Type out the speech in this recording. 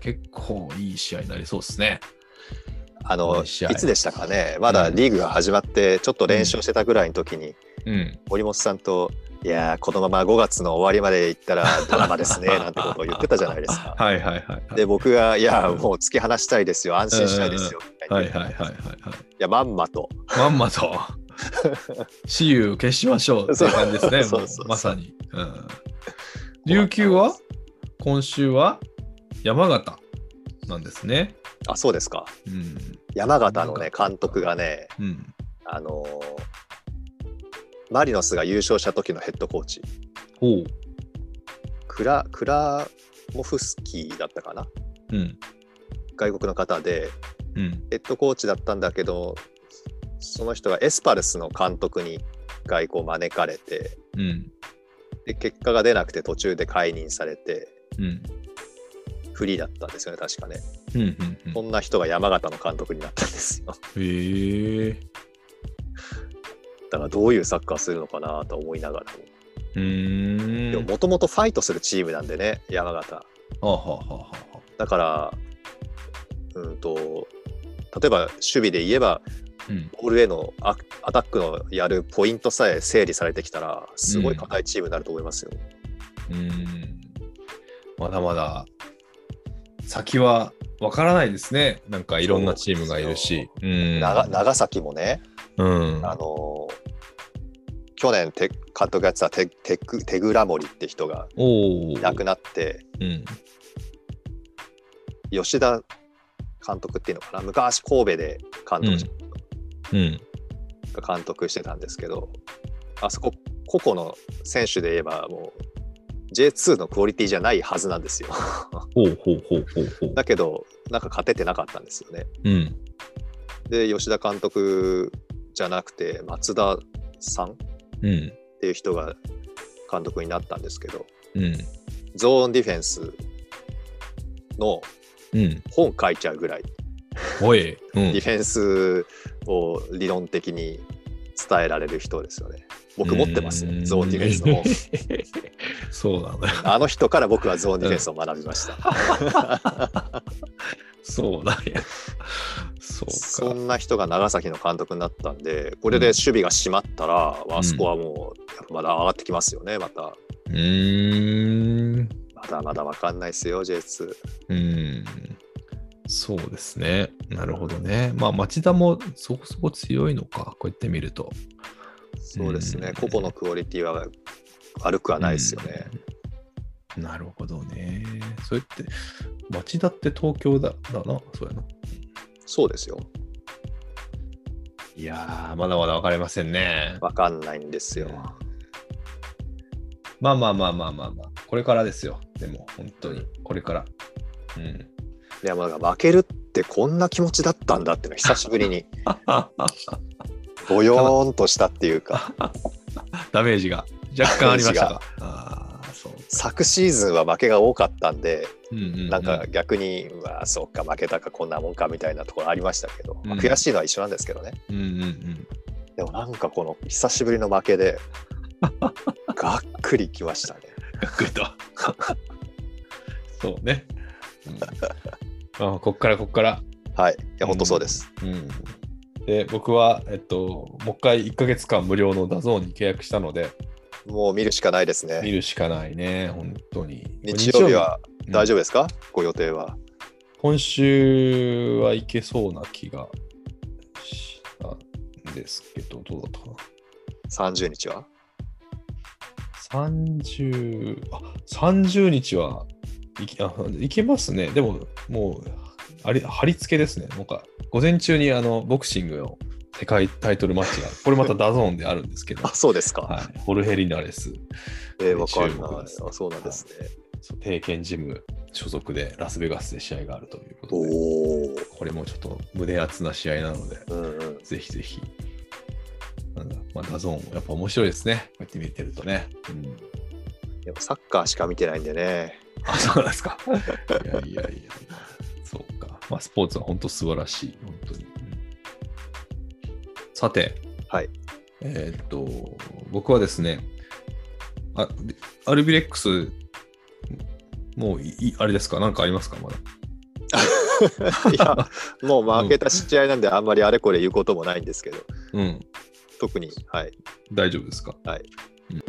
結構いい試合になりそうですね。あの、いつでしたかね、まだリーグが始まって、ちょっと連勝してたぐらいの時に、うん。森本さんと、いやー、このまま5月の終わりまで行ったらドラマですね、なんてことを言ってたじゃないですか。はいはいはい。で、僕が、いやー、もう突き放したいですよ、安心したいですよ、みたいな。いはいはいはいはいはい。や、まんまと。まんまと、私有消しましょうっていう感じですね、もそうそうそううまさに。うん、琉球は？今週は？山形なんですね。あ、そうですか。うん。山形のね、監督がね、うん。あのーマリノスが優勝した時のヘッドコーチ、ほう。クラクラモフスキーだったかなうん。外国の方で、うん。ヘッドコーチだったんだけど、その人がエスパルスの監督に外交招かれて、うん。で結果が出なくて途中で解任されて、うん。フリーだったんですよね、確かね。うん。うん。うんそんな人が山形の監督になったんですよ。へえ。だからどういうサッカーするのかなと思いながらも。ももともとファイトするチームなんでね、山形。はあはあは。だから、うんと、例えば守備で言えば、うん。ボールへのアアタックのやるポイントさえ整理されてきたら、すごい硬いチームになると思いますよ。うーん。まだまだ先はわからないですね。なんかいろんなチームがいるし。うん。長長崎もね、うん。あの去年て監督やってたテテクテグラモリって人が。いなくなって、うん。吉田監督っていうのかな、昔神戸で監督しうん。が監督してたんですけど、あそこ個々の選手で言えばもう J2 のクオリティじゃないはずなんですよ。ほうほうほうほうほう。だけどなんか勝ててなかったんですよね。うん。で吉田監督じゃなくて松田さんっうん。ていう人が監督になったんですけどうん。ゾーンディフェンスのうん。本書いちゃうぐらいおい。うんディ。フェンスを理論的に伝えられる人ですよね。僕持ってますようんゾーンディフェンスの本。そうなん。あの人から僕はゾーンディフェンスを学びました。そうなんや。そうか。そんな人が長崎の監督になったんで、これで守備が締まったら、あそこはもうまだ上がってきますよね、また。うーん。まだまだ分かんないですよ、J2。うん。そうですね。なるほどね。まあ、町田もそこそこ強いのか、こうやって見ると。そうですね、うん個々のクオリティは悪くはないですよね。うん。なるほどね。それって、町田って東京だだな、そうやな。そうですよ。いやー、まだまだ分かりませんね。分かんないんですよ。まあまあまあまあまあまあ、これからですよ。でも、本当に、これから。うん。いや、まあ負けるってこんな気持ちだったんだっていうのは久しぶりに ぼよーんとしたっていうか、ダメージが若干ありました。ああ、そう。昨シーズンは負けが多かったんで、うんうんうんなんか逆に、まあそうか、負けたかこんなもんかみたいなところありましたけど、まあうん悔しいのは一緒なんですけどね。うんうんうん。でもなんかこの久しぶりの負けで、がっくりきましたね。がっくりと。そうね。うん、あこっからこっから。はい。いや、本当そうです。うん。で、僕は、えっと、もう一回1ヶ月間無料のダゾーンに契約したので、もう見るしかないです見ね。るしかないね、本当に。日曜日はうん大丈夫ですか、ご予定は。今週はいけそうな気がしたんですけど、どうだったかな。30日は？30、あ、30日はいけあいけますね。でも、もう、あり貼り付けですね。なんか、午前中にあのボクシングの世界タイトルマッチが、これまた DAZN であるんですけど、あ、そうですか。はい、ホルヘリナレス、えー、わかんない。そうなんですね。そう帝拳ジム所属でラスベガスで試合があるということで、おお。これもちょっと胸熱な試合なので、うんうん。ぜひぜひ。なんだ、まあ、 DAZN もやっぱ面白いですね。こうやって見てるとね。うん、でもサッカーしか見てないんでね。あ、そうなんですか。いやいやいやいや、そうか。まあ、スポーツは本当素晴らしい。本当に。うんさて、はい。えーっと、僕はですね、あアルビレックス、もういい、あれですか？なんかありますか？まだ。いや、もう負けた試合なんであんまりあれこれ言うこともないんですけど、うん。特に、はい。大丈夫ですか？はい。うん